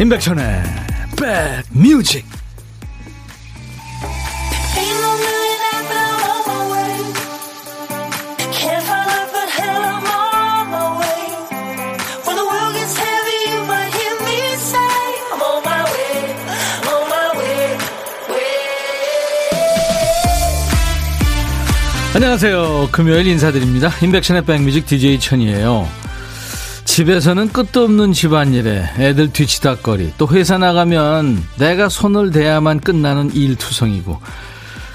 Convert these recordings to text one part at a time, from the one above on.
임백천의 백뮤직 안녕하세요. 금요일 인사드립니다. 임백천의 백뮤직 DJ 천이에요. 집에서는 끝도 없는 집안일에 애들 뒤치다거리 또 회사 나가면 내가 손을 대야만 끝나는 일투성이고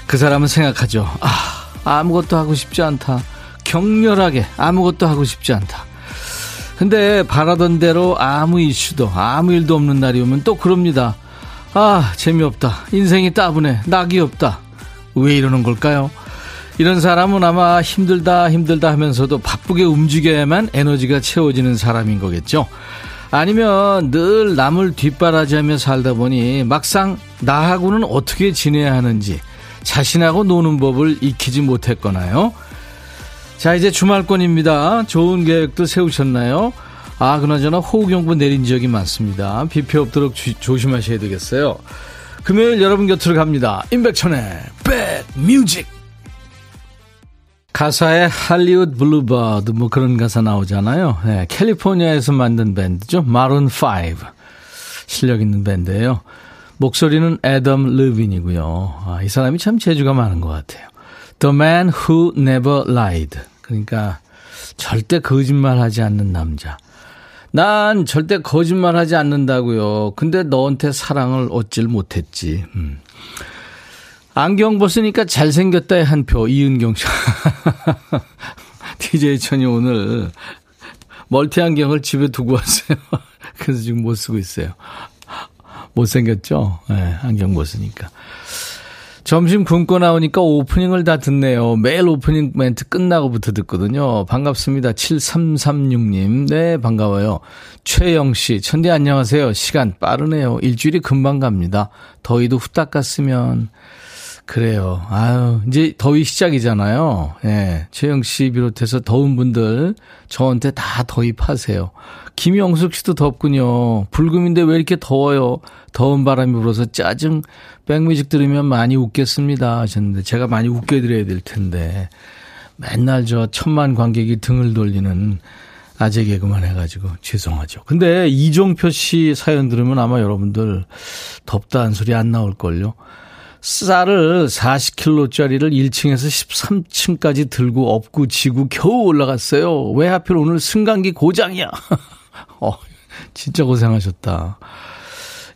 그 사람은 생각하죠. 아 아무것도 하고 싶지 않다. 격렬하게 아무것도 하고 싶지 않다. 근데 바라던 대로 아무 이슈도 아무 일도 없는 날이 오면 또 그럽니다. 아 재미없다. 인생이 따분해. 낙이 없다. 왜 이러는 걸까요? 이런 사람은 아마 힘들다 힘들다 하면서도 바쁘게 움직여야만 에너지가 채워지는 사람인 거겠죠. 아니면 늘 남을 뒷바라지하며 살다 보니 막상 나하고는 어떻게 지내야 하는지 자신하고 노는 법을 익히지 못했거나요. 자 이제 주말권입니다. 좋은 계획도 세우셨나요? 아 그나저나 호우경보 내린 지역이 많습니다. 비 피해 없도록 주, 조심하셔야 되겠어요. 금요일 여러분 곁으로 갑니다. 임백천의 백 뮤직 가사에 할리우드 블루버드 뭐 그런 가사 나오잖아요. 네, 캘리포니아에서 만든 밴드죠. 마룬 5. 실력 있는 밴드예요. 목소리는 애덤 르빈이고요. 아, 이 사람이 참 재주가 많은 것 같아요. The Man Who Never Lied. 그러니까 절대 거짓말하지 않는 남자. 난 절대 거짓말하지 않는다고요. 근데 너한테 사랑을 얻질 못했지. 음. 안경 벗으니까 잘생겼다의 한 표, 이은경 씨. DJ 천이 오늘 멀티 안경을 집에 두고 왔어요. 그래서 지금 못 쓰고 있어요. 못생겼죠? 네, 안경 벗으니까. 점심 굶고 나오니까 오프닝을 다 듣네요. 매일 오프닝 멘트 끝나고부터 듣거든요. 반갑습니다. 7336님. 네, 반가워요. 최영 씨. 천디 안녕하세요. 시간 빠르네요. 일주일이 금방 갑니다. 더위도 후딱 갔으면. 그래요. 아유, 이제 더위 시작이잖아요. 예. 최영 씨 비롯해서 더운 분들 저한테 다 더위 파세요. 김영숙 씨도 덥군요. 불금인데 왜 이렇게 더워요? 더운 바람이 불어서 짜증, 백뮤직 들으면 많이 웃겠습니다. 하셨는데 제가 많이 웃겨드려야 될 텐데. 맨날 저 천만 관객이 등을 돌리는 아재 개그만 해가지고 죄송하죠. 근데 이종표 씨 사연 들으면 아마 여러분들 덥다는 소리 안 나올걸요. 쌀을 40kg짜리를 1층에서 13층까지 들고 업고 지고 겨우 올라갔어요. 왜 하필 오늘 승강기 고장이야? 어, 진짜 고생하셨다.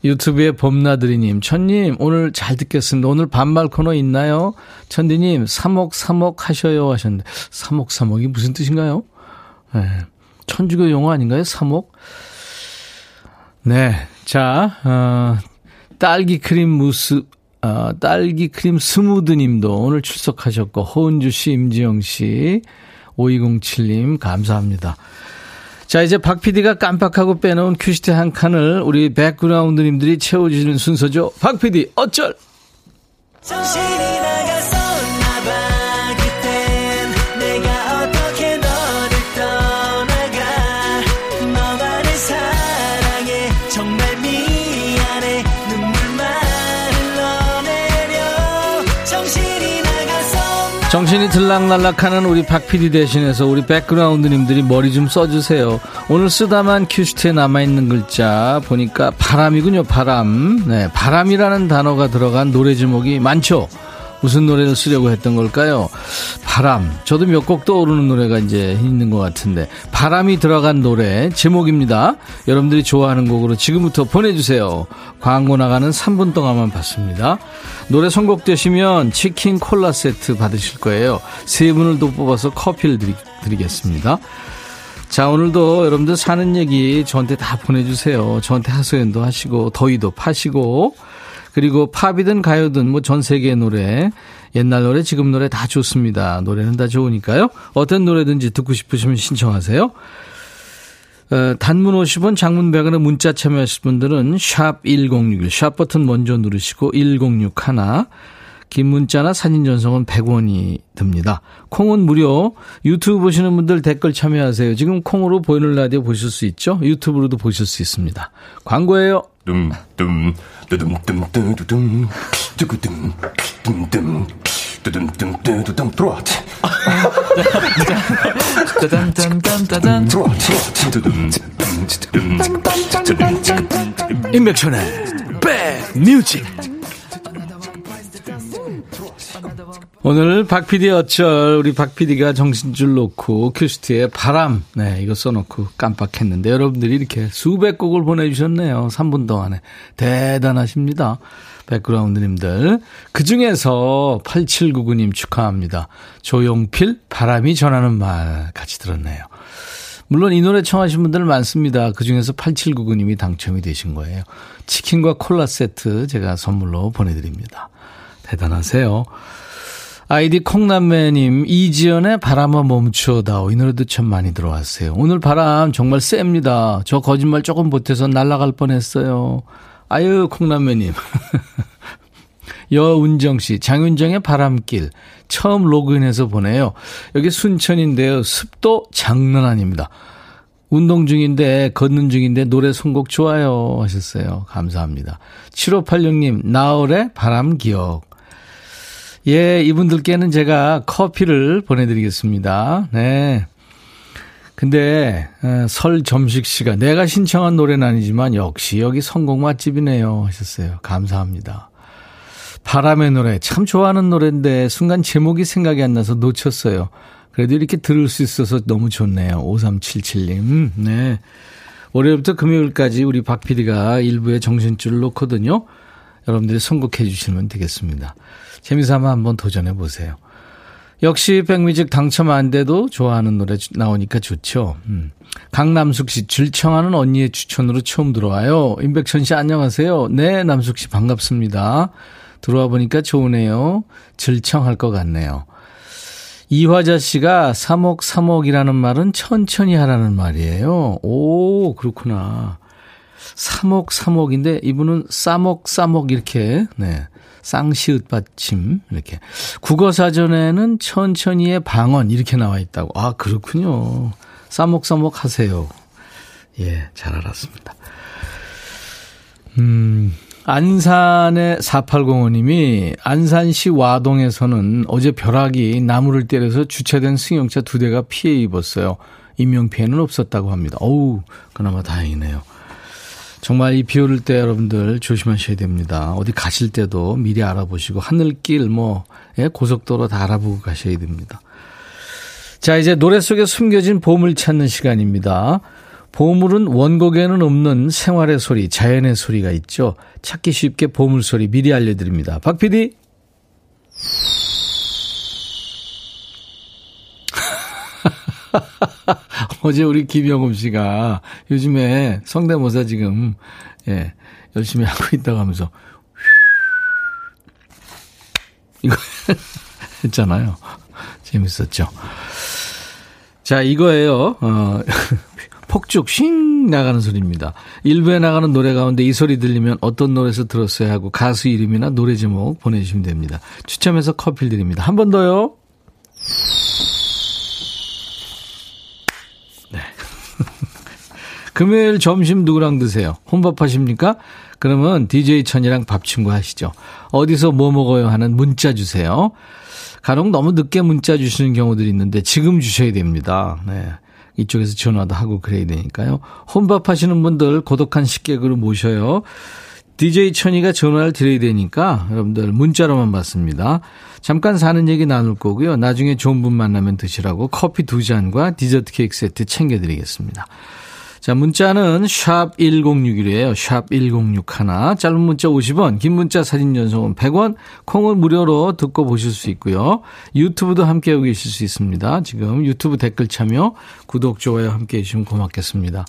유튜브에 봄나들이님, 천님, 오늘 잘 듣겠습니다. 오늘 반말 코너 있나요? 천디님, 3억, 3억 하셔요 하셨는데, 3억, 3억이 무슨 뜻인가요? 네. 천주교 용어 아닌가요? 3억? 네. 자, 어, 딸기 크림 무스, 어, 딸기 크림 스무드 님도 오늘 출석하셨고, 호은주 씨, 임지영 씨, 5207님, 감사합니다. 자, 이제 박 PD가 깜빡하고 빼놓은 큐시트 한 칸을 우리 백그라운드님들이 채워주시는 순서죠. 박 PD, 어쩔! 정신이 들락날락하는 우리 박 PD 대신해서 우리 백그라운드님들이 머리 좀 써주세요. 오늘 쓰다만 큐시트에 남아있는 글자 보니까 바람이군요, 바람. 네, 바람이라는 단어가 들어간 노래 제목이 많죠? 무슨 노래를 쓰려고 했던 걸까요? 바람. 저도 몇 곡 떠오르는 노래가 이제 있는 것 같은데. 바람이 들어간 노래 제목입니다. 여러분들이 좋아하는 곡으로 지금부터 보내주세요. 광고 나가는 3분 동안만 받습니다. 노래 선곡되시면 치킨 콜라 세트 받으실 거예요. 세 분을 또 뽑아서 커피를 드리, 드리겠습니다. 자, 오늘도 여러분들 사는 얘기 저한테 다 보내주세요. 저한테 하소연도 하시고, 더위도 파시고, 그리고 팝이든 가요든 뭐 전 세계 노래, 옛날 노래, 지금 노래 다 좋습니다. 노래는 다 좋으니까요. 어떤 노래든지 듣고 싶으시면 신청하세요. 어, 단문 50원, 장문 100원의 문자 참여하실 분들은 샵 1061, 샵 버튼 먼저 누르시고 1061, 긴 문자나 사진 전송은 100원이 듭니다. 콩은 무료. 유튜브 보시는 분들 댓글 참여하세요. 지금 콩으로 보이는 라디오 보실 수 있죠? 유튜브로도 보실 수 있습니다. 광고예요. 둠 둠 뚜둠 뚜두둠 뚜구둠 둠둠 뚜둠 뚜두둠 들어와. 임백천의 백뮤직 오늘 박 PD 어쩔 우리 박 PD가 정신줄 놓고 큐시트에 바람 네 이거 써놓고 깜빡했는데 여러분들이 이렇게 수백 곡을 보내주셨네요 3분 동안에 대단하십니다 백그라운드님들 그 중에서 8799님 축하합니다 조용필 바람이 전하는 말 같이 들었네요 물론 이 노래 청하신 분들 많습니다. 그 중에서 8799님이 당첨이 되신 거예요. 치킨과 콜라 세트 제가 선물로 보내드립니다. 대단하세요. 아이디 콩남매님, 이지연의 바람아 멈춰다오. 이 노래도 참 많이 들어왔어요. 오늘 바람 정말 셉니다. 저 거짓말 조금 못해서 날아갈 뻔 했어요. 아유, 콩남매님. 여운정 씨, 장윤정의 바람길. 처음 로그인해서 보내요. 여기 순천인데요. 습도 장난 아닙니다. 운동 중인데, 걷는 중인데, 노래 선곡 좋아요. 하셨어요. 감사합니다. 7586님, 나월의 바람 기억. 예, 이분들께는 제가 커피를 보내드리겠습니다. 네. 근데 어, 설 점식 씨가 내가 신청한 노래는 아니지만 역시 여기 성공 맛집이네요 하셨어요. 감사합니다. 바람의 노래 참 좋아하는 노래인데 순간 제목이 생각이 안 나서 놓쳤어요. 그래도 이렇게 들을 수 있어서 너무 좋네요. 5377님. 네. 월요일부터 금요일까지 우리 박 PD가 일부에 정신줄을 놓거든요. 여러분들이 선곡해 주시면 되겠습니다. 재미삼아 한번 도전해 보세요. 역시 백뮤직 당첨 안 돼도 좋아하는 노래 나오니까 좋죠. 음. 강남숙 씨, 줄청하는 언니의 추천으로 처음 들어와요. 임백천 씨 안녕하세요. 네, 남숙 씨 반갑습니다. 들어와 보니까 좋으네요. 질청할 것 같네요. 이화자 씨가 사목사목이라는 말은 천천히 하라는 말이에요. 오, 그렇구나. 사목사목인데 이분은 싸목싸목 이렇게, 네. 쌍시읒 받침 이렇게 국어 사전에는 천천히의 방언 이렇게 나와 있다고. 아 그렇군요. 싸먹싸먹 하세요. 예, 잘 알았습니다. 음, 안산의 4805님이 안산시 와동에서는 어제 벼락이 나무를 때려서 주차된 승용차 두 대가 피해 입었어요. 인명피해는 없었다고 합니다. 어우, 그나마 다행이네요. 정말 이 비 오를 때 여러분들 조심하셔야 됩니다. 어디 가실 때도 미리 알아보시고 하늘길 뭐 예, 고속도로 다 알아보고 가셔야 됩니다. 자, 이제 노래 속에 숨겨진 보물 찾는 시간입니다. 보물은 원곡에는 없는 생활의 소리, 자연의 소리가 있죠. 찾기 쉽게 보물 소리 미리 알려드립니다. 박 PD. 어제 우리 김영음 씨가 요즘에 성대모사 지금, 예, 열심히 하고 있다고 하면서, 이거 했잖아요. 재밌었죠. 자, 이거예요. 어, 폭죽 쉥 나가는 소리입니다. 일부에 나가는 노래 가운데 이 소리 들리면 어떤 노래에서 들었어야 하고 가수 이름이나 노래 제목 보내주시면 됩니다. 추첨해서 커피 드립니다. 한 번 더요. 금요일 점심 누구랑 드세요? 혼밥 하십니까? 그러면 DJ 천이랑 밥 친구 하시죠. 어디서 뭐 먹어요 하는 문자 주세요. 간혹 너무 늦게 문자 주시는 경우들이 있는데 지금 주셔야 됩니다. 네. 이쪽에서 전화도 하고 그래야 되니까요. 혼밥 하시는 분들 고독한 식객으로 모셔요. DJ 천이가 전화를 드려야 되니까 여러분들 문자로만 받습니다. 잠깐 사는 얘기 나눌 거고요. 나중에 좋은 분 만나면 드시라고 커피 두 잔과 디저트 케이크 세트 챙겨드리겠습니다. 자, 문자는 샵 1061이에요. 샵 1061. 짧은 문자 50원, 긴 문자 사진 전송은 100원, 콩은 무료로 듣고 보실 수 있고요. 유튜브도 함께하고 계실 수 있습니다. 지금 유튜브 댓글 참여, 구독, 좋아요 함께 해주시면 고맙겠습니다.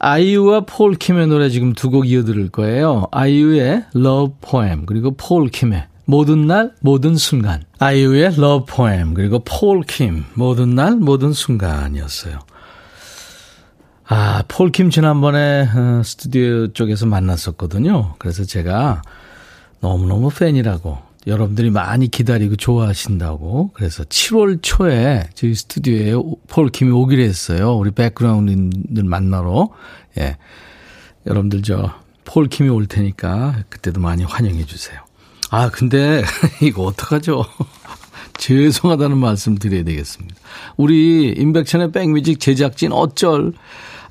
아이유와 폴 킴의 노래 지금 두 곡 이어 들을 거예요. 아이유의 Love Poem, 그리고 폴 킴의 모든 날, 모든 순간. 아이유의 Love Poem, 그리고 폴 킴, 모든 날, 모든 순간이었어요. 아, 폴킴 지난번에 어, 스튜디오 쪽에서 만났었거든요. 그래서 제가 너무너무 팬이라고 여러분들이 많이 기다리고 좋아하신다고. 그래서 7월 초에 저희 스튜디오에 폴킴이 오기로 했어요. 우리 백그라운드들 만나러. 예. 여러분들 저 폴킴이 올 테니까 그때도 많이 환영해 주세요. 아, 근데 이거 어떡하죠? 죄송하다는 말씀 드려야 되겠습니다. 우리 임백천의 백뮤직 제작진 어쩔.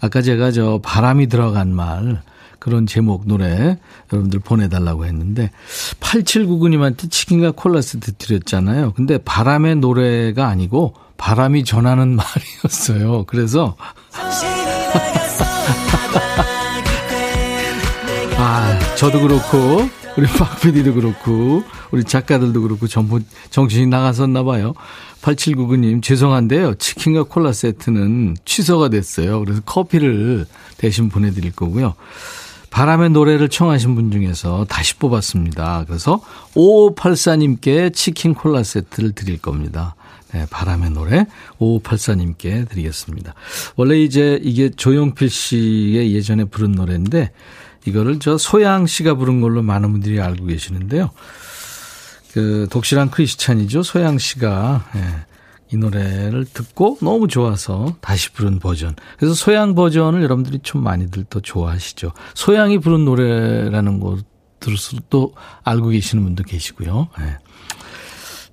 아까 제가 저 바람이 들어간 말 그런 제목 노래 여러분들 보내달라고 했는데 8799님한테 치킨과 콜라 세트 드렸잖아요. 근데 바람의 노래가 아니고 바람이 전하는 말이었어요. 그래서 아 저도 그렇고 우리 박PD도 그렇고 우리 작가들도 그렇고 전부 정신이 나갔었나 봐요. 8799님 죄송한데요. 치킨과 콜라 세트는 취소가 됐어요. 그래서 커피를 대신 보내드릴 거고요. 바람의 노래를 청하신 분 중에서 다시 뽑았습니다. 그래서 5584님께 치킨 콜라 세트를 드릴 겁니다. 네, 바람의 노래 5584님께 드리겠습니다. 원래 이제 이게 조용필 씨의 예전에 부른 노래인데 이거를 저 소양 씨가 부른 걸로 많은 분들이 알고 계시는데요. 그 독실한 크리스찬이죠. 소양 씨가 예, 이 노래를 듣고 너무 좋아서 다시 부른 버전. 그래서 소양 버전을 여러분들이 좀 많이들 또 좋아하시죠. 소양이 부른 노래라는 것들을 또 알고 계시는 분도 계시고요. 네.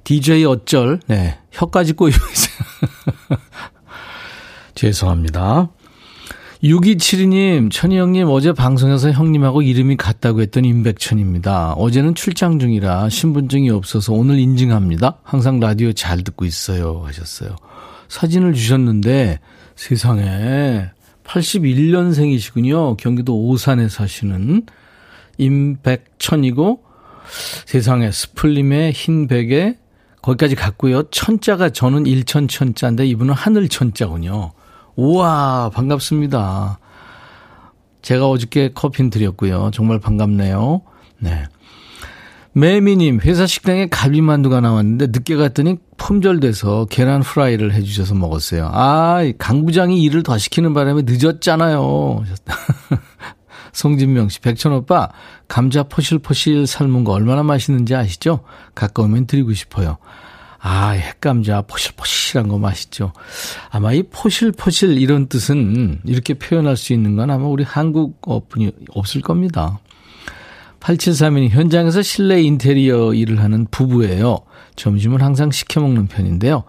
DJ 어쩔, 네. 혀까지 꼬이고 있어요. 죄송합니다. 6272님, 천희 형님 어제 방송에서 형님하고 이름이 같다고 했던 임백천입니다. 어제는 출장 중이라 신분증이 없어서 오늘 인증합니다. 항상 라디오 잘 듣고 있어요. 하셨어요. 사진을 주셨는데 세상에 81년생이시군요. 경기도 오산에 사시는 임백천이고 세상에 스플림의 흰 베개 거기까지 갔고요. 천자가 저는 일천천자인데 이분은 하늘천자군요. 우와, 반갑습니다. 제가 어저께 커피는 드렸고요. 정말 반갑네요. 네. 매미님, 회사 식당에 갈비만두가 나왔는데 늦게 갔더니 품절돼서 계란 프라이를 해주셔서 먹었어요. 아, 강 부장이 일을 더 시키는 바람에 늦었잖아요. 송진명 씨, 백천 오빠, 감자 포실포실 삶은 거 얼마나 맛있는지 아시죠? 가까우면 드리고 싶어요. 아, 핵감자 포실포실한 거 맛있죠. 아마 이 포실포실 이런 뜻은 이렇게 표현할 수 있는 건 아마 우리 한국 어분이 없을 겁니다. 8732님 현장에서 실내 인테리어 일을 하는 부부예요. 점심을 항상 시켜 먹는 편인데요.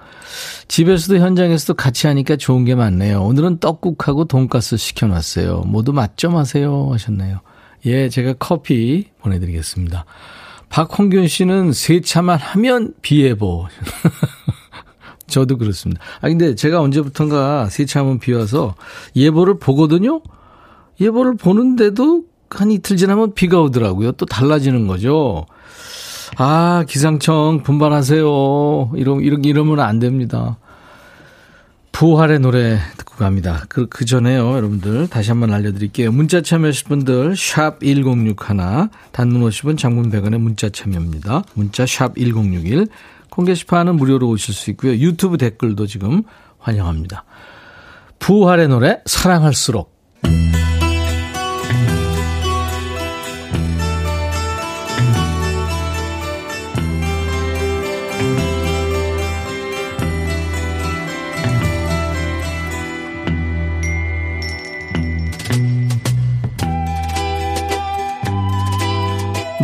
집에서도 현장에서도 같이 하니까 좋은 게 많네요. 오늘은 떡국하고 돈가스 시켜 놨어요. 모두 맛점 하세요 하셨네요. 예, 제가 커피 보내 드리겠습니다. 박홍균 씨는 세차만 하면 비예보. 저도 그렇습니다. 아, 근데 제가 언제부턴가 세차하면 비 와서 예보를 보거든요? 예보를 보는데도 한 이틀 지나면 비가 오더라고요. 또 달라지는 거죠. 아, 기상청 분발하세요. 이러, 이러, 이러면 안 됩니다. 부활의 노래 듣고 갑니다. 그, 그 전에요, 여러분들. 다시 한번 알려드릴게요. 문자 참여하실 분들, 샵 1061, 단문 50원, 장문 100원의 문자 참여입니다. 문자 샵 1061. 콩 게시판은 무료로 오실 수 있고요. 유튜브 댓글도 지금 환영합니다. 부활의 노래, 사랑할수록.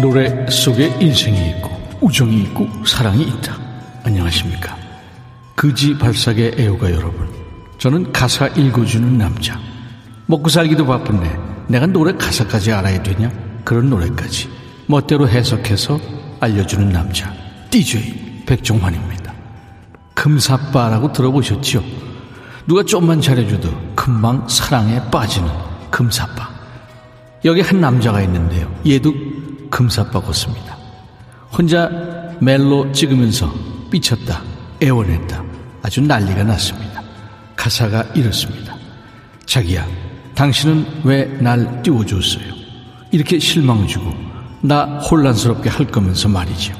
노래 속에 인생이 있고 우정이 있고 사랑이 있다. 안녕하십니까. 그지 발삭의 애호가 여러분. 저는 가사 읽어주는 남자. 먹고 살기도 바쁜데 내가 노래 가사까지 알아야 되냐? 그런 노래까지 멋대로 해석해서 알려주는 남자. DJ 백종환입니다. 금사빠라고 들어보셨죠? 누가 좀만 잘해줘도 금방 사랑에 빠지는 금사빠. 여기 한 남자가 있는데요. 얘도 금사빠 걷습니다. 혼자 멜로 찍으면서 삐쳤다, 애원했다. 아주 난리가 났습니다. 가사가 이렇습니다. 자기야, 당신은 왜 날 띄워줬어요? 이렇게 실망 주고 나 혼란스럽게 할 거면서 말이죠.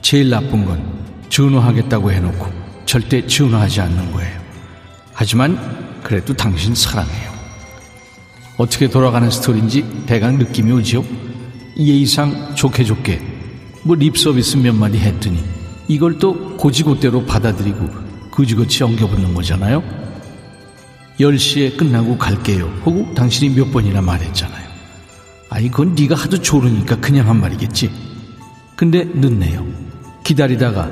제일 나쁜 건 전화하겠다고 해놓고 절대 전화하지 않는 거예요. 하지만 그래도 당신 사랑해요. 어떻게 돌아가는 스토리인지 대강 느낌이 오죠? 예의상 좋게 좋게 뭐 립서비스 몇 마디 했더니 이걸 또 고지고대로 받아들이고 그지같이 엉겨붙는 거잖아요. 10시에 끝나고 갈게요. 하고 당신이 몇 번이나 말했잖아요. 아니 그건 네가 하도 조르니까 그냥 한 말이겠지. 근데 늦네요. 기다리다가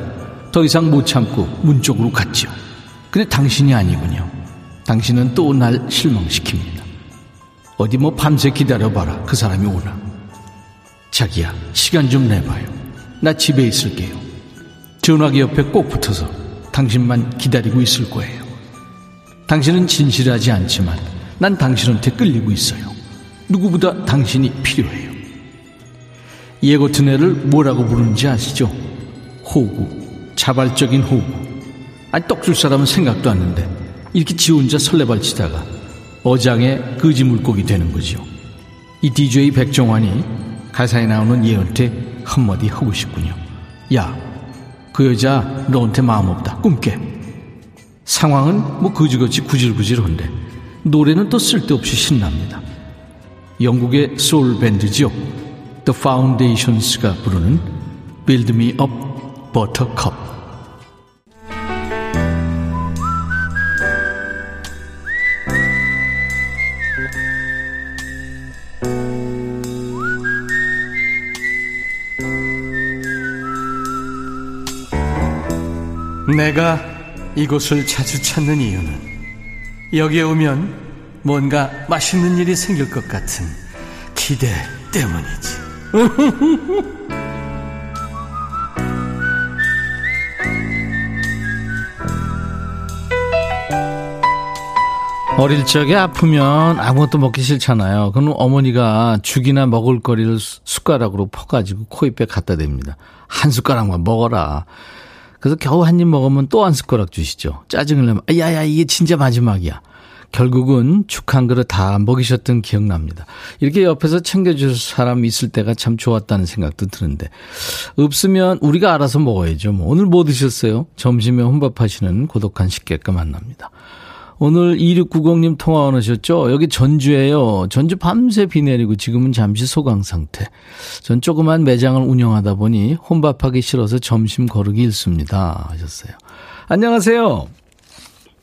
더 이상 못 참고 문 쪽으로 갔죠. 근데 당신이 아니군요. 당신은 또 날 실망시킵니다. 어디 뭐 밤새 기다려봐라. 그 사람이 오나. 자기야, 시간 좀 내봐요. 나 집에 있을게요. 전화기 옆에 꼭 붙어서 당신만 기다리고 있을 거예요. 당신은 진실하지 않지만 난 당신한테 끌리고 있어요. 누구보다 당신이 필요해요. 예고 트네를 뭐라고 부르는지 아시죠? 호구, 자발적인 호구. 아니 떡줄 사람은 생각도 않는데 이렇게 지 혼자 설레발치다가 어장에 거지 물고기 되는 거죠. 이 DJ 백종환이 가사에 나오는 예언한테 한마디 하고 싶군요. 야, 그 여자 너한테 마음 없다. 꿈깨. 상황은 뭐 그지같이 구질구질한데 노래는 또 쓸데없이 신납니다. 영국의 소울 밴드죠. The Foundations가 부르는 Build Me Up Buttercup. 내가 이곳을 자주 찾는 이유는 여기에 오면 뭔가 맛있는 일이 생길 것 같은 기대 때문이지. 어릴 적에 아프면 아무것도 먹기 싫잖아요. 그럼 어머니가 죽이나 먹을 거리를 숟가락으로 퍼가지고 코입에 갖다 댑니다. 한 숟가락만 먹어라. 그래서 겨우 한 입 먹으면 또 한 숟가락 주시죠. 짜증을 내면, 야야, 이게 진짜 마지막이야. 결국은 죽 한 그릇 다 먹이셨던 기억납니다. 이렇게 옆에서 챙겨줄 사람 있을 때가 참 좋았다는 생각도 드는데 없으면 우리가 알아서 먹어야죠. 뭐 오늘 뭐 드셨어요? 점심에 혼밥하시는 고독한 식객과 만납니다. 오늘 2690님 통화 원하셨죠? 여기 전주에요. 전주 밤새 비 내리고 지금은 잠시 소강 상태. 전 조그만 매장을 운영하다 보니 혼밥하기 싫어서 점심 거르기 일습니다. 하셨어요. 안녕하세요.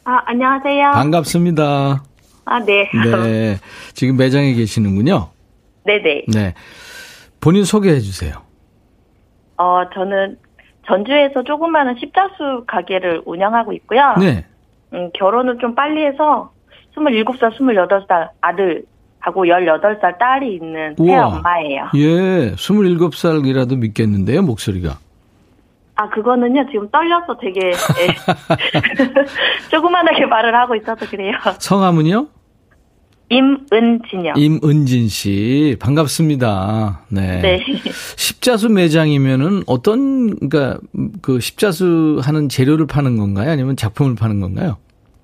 아, 안녕하세요. 반갑습니다. 아, 네. 네. 지금 매장에 계시는군요. 네네. 네. 본인 소개해 주세요. 어, 저는 전주에서 조그마한 십자수 가게를 운영하고 있고요. 네. 음, 결혼을 좀 빨리 해서 27살, 28살 아들하고 18살 딸이 있는 새. 엄마예요. 예, 27살이라도 믿겠는데요, 목소리가. 아, 그거는요, 지금 떨려서 되게, 예. 조그만하게 말을 하고 있어서 그래요. 성함은요? 임은진이요. 임은진 씨. 반갑습니다. 네. 네. 십자수 매장이면은 어떤, 그니까, 그 십자수 하는 재료를 파는 건가요? 아니면 작품을 파는 건가요?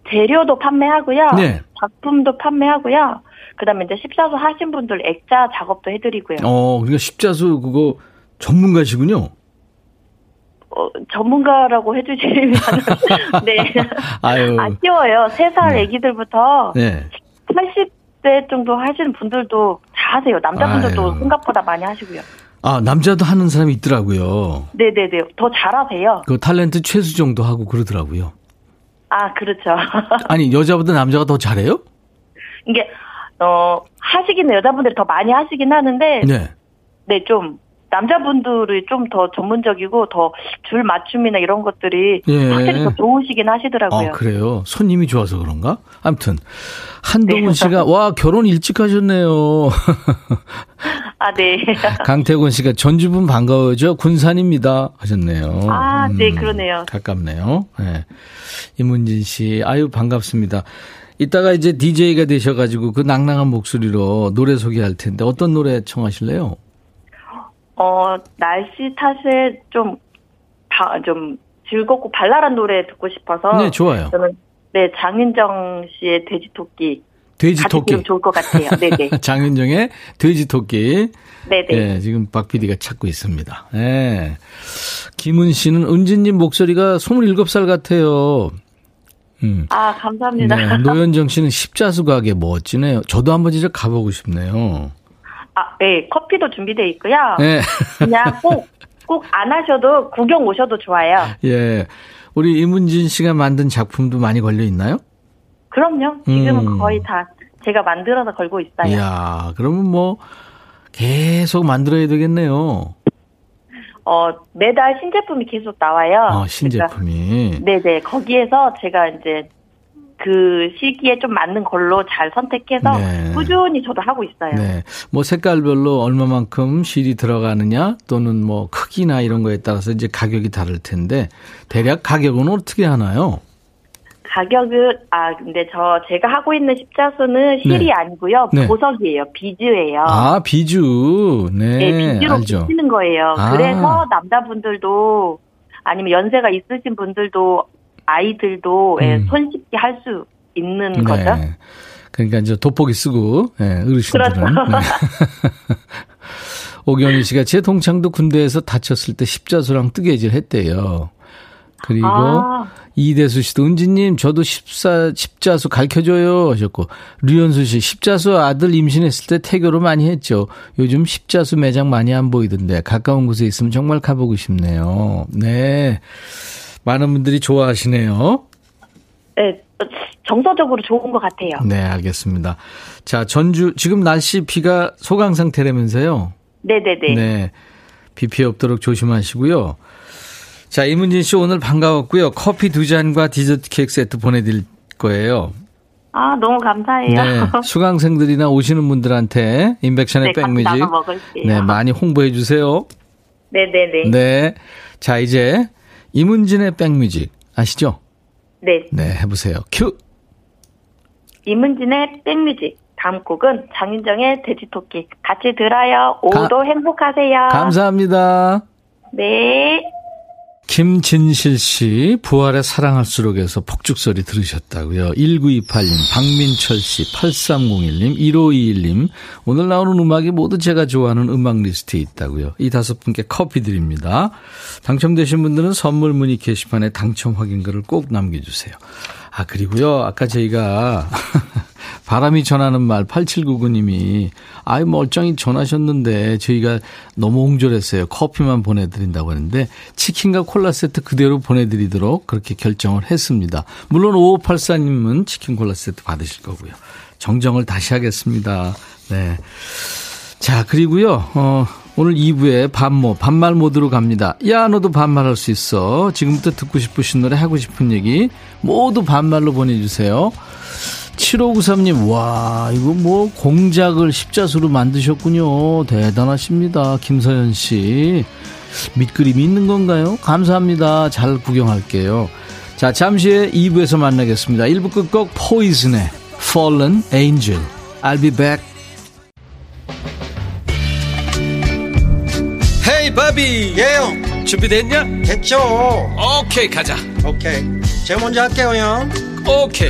재료도 판매하고요. 네. 작품도 판매하고요. 그 다음에 이제 십자수 하신 분들 액자 작업도 해드리고요. 어, 그러니까 십자수 그거 전문가시군요. 어, 전문가라고 해주시면 네. 아유. 아쉬워요. 세살 네. 애기들부터 네. 80대 정도 하시는 분들도 다 하세요. 남자분들도 아유. 생각보다 많이 하시고요. 아, 남자도 하는 사람이 있더라고요. 네네네. 더 잘하세요. 그 탤런트 최수 정도 하고 그러더라고요. 아, 그렇죠. 아니, 여자보다 남자가 더 잘해요? 이게, 어, 하시긴, 여자분들이 더 많이 하시긴 하는데, 네. 네, 좀, 남자분들이 좀 더 전문적이고, 더 줄 맞춤이나 이런 것들이 예. 확실히 더 좋으시긴 하시더라고요. 아, 그래요? 손님이 좋아서 그런가? 아무튼. 한동훈 네. 씨가, 와, 결혼 일찍 하셨네요. 아, 네. 강태곤 씨가 전주분 반가워요. 군산입니다. 하셨네요. 아, 네, 음, 그러네요. 가깝네요. 네. 이문진 씨, 아유, 반갑습니다. 이따가 이제 DJ가 되셔가지고 그 낭낭한 목소리로 노래 소개할 텐데 어떤 노래 청하실래요? 어, 날씨 탓에 좀, 다, 좀 즐겁고 발랄한 노래 듣고 싶어서. 네, 좋아요. 저는, 네, 장윤정 씨의 돼지토끼. 돼지 같이 토끼. 들으면 좋을 것 같아요. 네네. 장윤정의 돼지 토끼. 네네. 예, 지금 박 PD가 찾고 있습니다. 예. 김은 씨는 은진님 목소리가 27살 같아요. 음. 아, 감사합니다. 네, 노현정 씨는 십자수 가게 멋지네요. 저도 한번 진짜 가보고 싶네요. 아, 네, 커피도 준비되어 있고요. 네. 그냥 꼭 꼭 안 하셔도 구경 오셔도 좋아요. 예. 우리 이문진 씨가 만든 작품도 많이 걸려 있나요? 그럼요. 지금은 음. 거의 다 제가 만들어서 걸고 있어요. 이야, 그러면 뭐 계속 만들어야 되겠네요. 어, 매달 신제품이 계속 나와요. 어, 신제품이. 네네. 네. 거기에서 제가 이제 그 시기에 좀 맞는 걸로 잘 선택해서 네. 꾸준히 저도 하고 있어요. 네. 뭐 색깔별로 얼마만큼 실이 들어가느냐 또는 뭐 크기나 이런 거에 따라서 이제 가격이 다를 텐데 대략 가격은 어떻게 하나요? 가격은 아 근데 저 제가 하고 있는 십자수는 실이 네. 아니고요 네. 보석이에요 비즈예요. 아 비주 네, 네 비주로 비치는 거예요. 아. 그래서 남자분들도 아니면 연세가 있으신 분들도 아이들도 예, 음. 손쉽게 할 수 있는 네. 거죠. 그러니까 이제 돋보기 쓰고 예, 어르신들은. 그렇죠. 네. 오경희 씨가 제 동창도 군대에서 다쳤을 때 십자수랑 뜨개질 했대요. 그리고 아. 이대수 씨도 은지님 저도 십사 십자수 가르쳐줘요 하셨고 류현수 씨 십자수 아들 임신했을 때 태교로 많이 했죠. 요즘 십자수 매장 많이 안 보이던데 가까운 곳에 있으면 정말 가보고 싶네요. 네. 많은 분들이 좋아하시네요. 네, 정서적으로 좋은 것 같아요. 네, 알겠습니다. 자, 전주, 지금 날씨 비가 소강 상태라면서요? 네 네 네. 네. 비 피해 없도록 조심하시고요. 자, 이문진 씨 오늘 반가웠고요. 커피 두 잔과 디저트 케이크 세트 보내 드릴 거예요. 아, 너무 감사해요. 네, 수강생들이나 오시는 분들한테 인백션의 네, 백뮤직 네, 많이 홍보해 주세요. 네 네 네. 네. 자, 이제 이문진의 백뮤직 아시죠? 네. 네, 해보세요. 큐. 이문진의 백뮤직. 다음 곡은 장윤정의 돼지토끼. 같이 들어요. 오도 가, 행복하세요. 감사합니다. 네. 김진실 씨, 부활의 사랑할수록에서 폭죽소리 들으셨다고요. 1928님, 박민철 씨, 8301님, 1521님. 오늘 나오는 음악이 모두 제가 좋아하는 음악 리스트에 있다고요. 이 다섯 분께 커피 드립니다. 당첨되신 분들은 선물 문의 게시판에 당첨 확인글을 꼭 남겨주세요. 아, 그리고요, 아까 저희가 바람이 전하는 말 8799님이 아이 멀쩡히 전하셨는데 저희가 너무 홍졸했어요. 커피만 보내드린다고 하는데 치킨과 콜라 세트 그대로 보내드리도록 그렇게 결정을 했습니다. 물론 5584님은 치킨 콜라 세트 받으실 거고요. 정정을 다시 하겠습니다. 네. 자, 그리고요, 어, 오늘 2부에 반모, 반말 모드로 갑니다. 야, 너도 반말할 수 있어. 지금부터 듣고 싶으신 노래, 하고 싶은 얘기 모두 반말로 보내주세요. 7593님, 와, 이거 뭐 공작을 십자수로 만드셨군요. 대단하십니다. 김서연 씨. 밑그림이 있는 건가요? 감사합니다. 잘 구경할게요. 자, 잠시 후에 2부에서 만나겠습니다. 1부 끝곡 포이즌의 Fallen Angel. I'll be back. 헤이 바비 예영 준비됐냐? 됐죠 오케이 가자 오케이 제가 먼저 할게요 형 오케이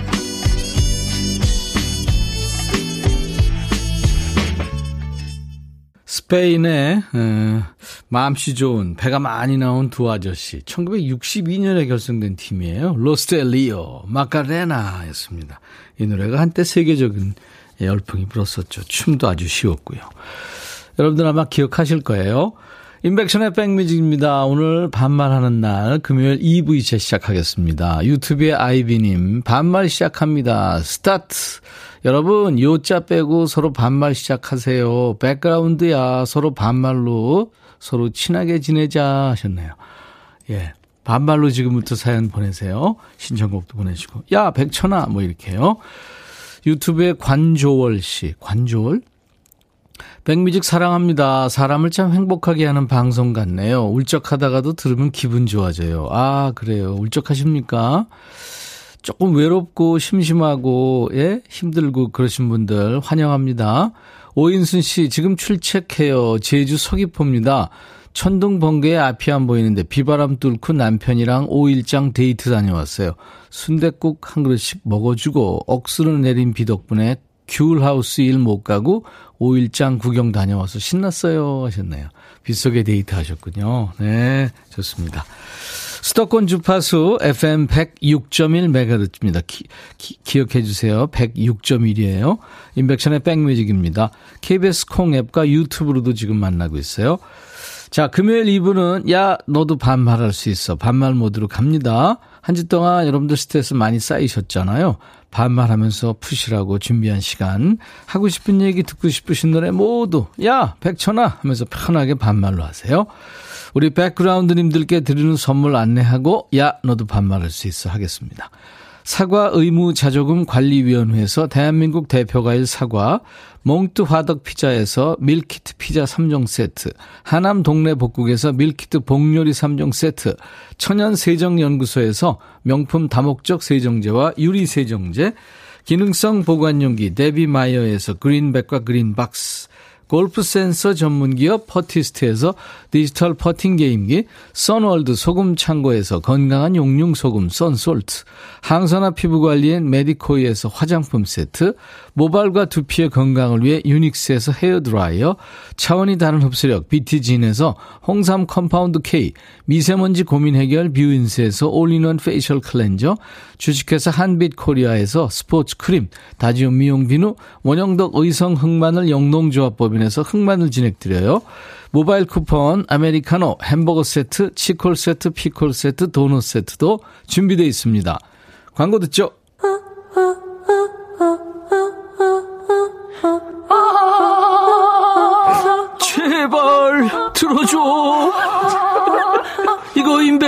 스페인의 에, 마음씨 좋은 배가 많이 나온 두 아저씨 1962년에 결성된 팀이에요. 로스 델 리오 마카레나였습니다. 이 노래가 한때 세계적인 열풍이 불었었죠. 춤도 아주 쉬웠고요. 여러분들 아마 기억하실 거예요. 임백천의 백뮤직입니다. 오늘 반말하는 날 금요일 2부 이제 시작하겠습니다. 유튜브의 아이비님 반말 시작합니다. 스타트 여러분, 요자 빼고 서로 반말 시작하세요. 백그라운드야. 서로 반말로 서로 친하게 지내자 하셨네요. 예. 반말로 지금부터 사연 보내세요. 신청곡도 보내시고. 야, 백천아. 뭐 이렇게요. 유튜브에 관조월 씨. 관조월? 백뮤직 사랑합니다. 사람을 참 행복하게 하는 방송 같네요. 울적하다가도 들으면 기분 좋아져요. 아, 그래요. 울적하십니까? 조금 외롭고 심심하고 예 힘들고 그러신 분들 환영합니다. 오인순 씨, 지금 출첵해요. 제주 서귀포입니다. 천둥 번개에 앞이 안 보이는데 비바람 뚫고 남편이랑 5일장 데이트 다녀왔어요. 순댓국 한 그릇씩 먹어주고 억수로 내린 비 덕분에 귤하우스 일 못 가고 5일장 구경 다녀와서 신났어요 하셨네요. 빗속에 데이트 하셨군요. 네, 좋습니다. 수도권 주파수 FM 106.1MHz입니다. 기, 기, 억해 주세요. 106.1이에요. 인백션의 백뮤직입니다. KBS 콩 앱과 유튜브로도 지금 만나고 있어요. 자, 금요일 2부는 야, 너도 반말할 수 있어. 반말 모드로 갑니다. 한 주 동안 여러분들 스트레스 많이 쌓이셨잖아요. 반말하면서 푸시라고 준비한 시간. 하고 싶은 얘기 듣고 싶으신 노래 모두 야, 백천아 하면서 편하게 반말로 하세요. 우리 백그라운드님들께 드리는 선물 안내하고 야, 너도 반말할 수 있어 하겠습니다. 사과 의무 자조금 관리위원회에서 대한민국 대표과일 사과, 몽뚜 화덕 피자에서 밀키트 피자 3종 세트, 하남 동네 복국에서 밀키트 복요리 3종 세트, 천연 세정연구소에서 명품 다목적 세정제와 유리 세정제, 기능성 보관용기 데비마이어에서 그린백과 그린박스, 골프 센서 전문 기업 퍼티스트에서 디지털 퍼팅 게임기, 선월드 소금 창고에서 건강한 용융 소금 썬솔트, 항산화 피부 관리엔 메디코이에서 화장품 세트, 모발과 두피의 건강을 위해 유닉스에서 헤어 드라이어, 차원이 다른 흡수력 비티진에서 홍삼 compound K, 미세먼지 고민 해결 뷰인스에서 올인원 facial cleanser, 주식회사 한빛 코리아에서 스포츠 크림, 다지움 미용 비누, 원형덕 의성 흑마늘 영농조합법인에서 흑마늘 진행드려요. 모바일 쿠폰, 아메리카노, 햄버거 세트, 치콜 세트, 피콜 세트, 도넛 세트도 준비되어 있습니다. 광고 듣죠?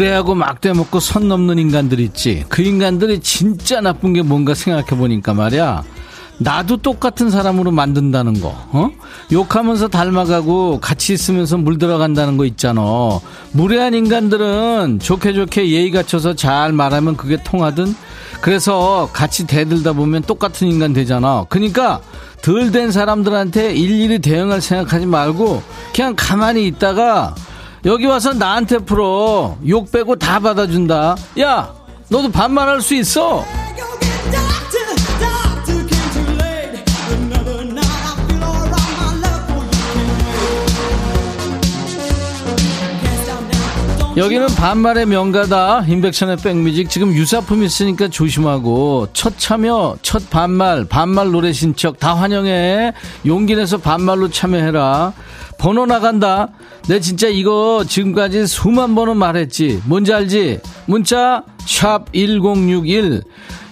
무례하고 막대 먹고 선 넘는 인간들 있지. 그 인간들이 진짜 나쁜 게 뭔가 생각해 보니까 말이야. 나도 똑같은 사람으로 만든다는 거, 어? 욕하면서 닮아가고 같이 있으면서 물들어간다는 거 있잖아. 무례한 인간들은 좋게 좋게 예의 갖춰서 잘 말하면 그게 통하든, 그래서 같이 대들다 보면 똑같은 인간 되잖아. 그러니까 덜 된 사람들한테 일일이 대응할 생각하지 말고, 그냥 가만히 있다가, 여기 와서 나한테 풀어. 욕 빼고 다 받아준다. 야, 너도 반말할 수 있어. 여기는 반말의 명가다. 인백션의 백뮤직. 지금 유사품 있으니까 조심하고. 첫 참여, 첫 반말, 반말 노래 신청 다 환영해. 용기 내서 반말로 참여해라. 번호 나간다. 내 진짜 이거 지금까지 수만 번은 말했지. 뭔지 알지? 문자 샵 1061.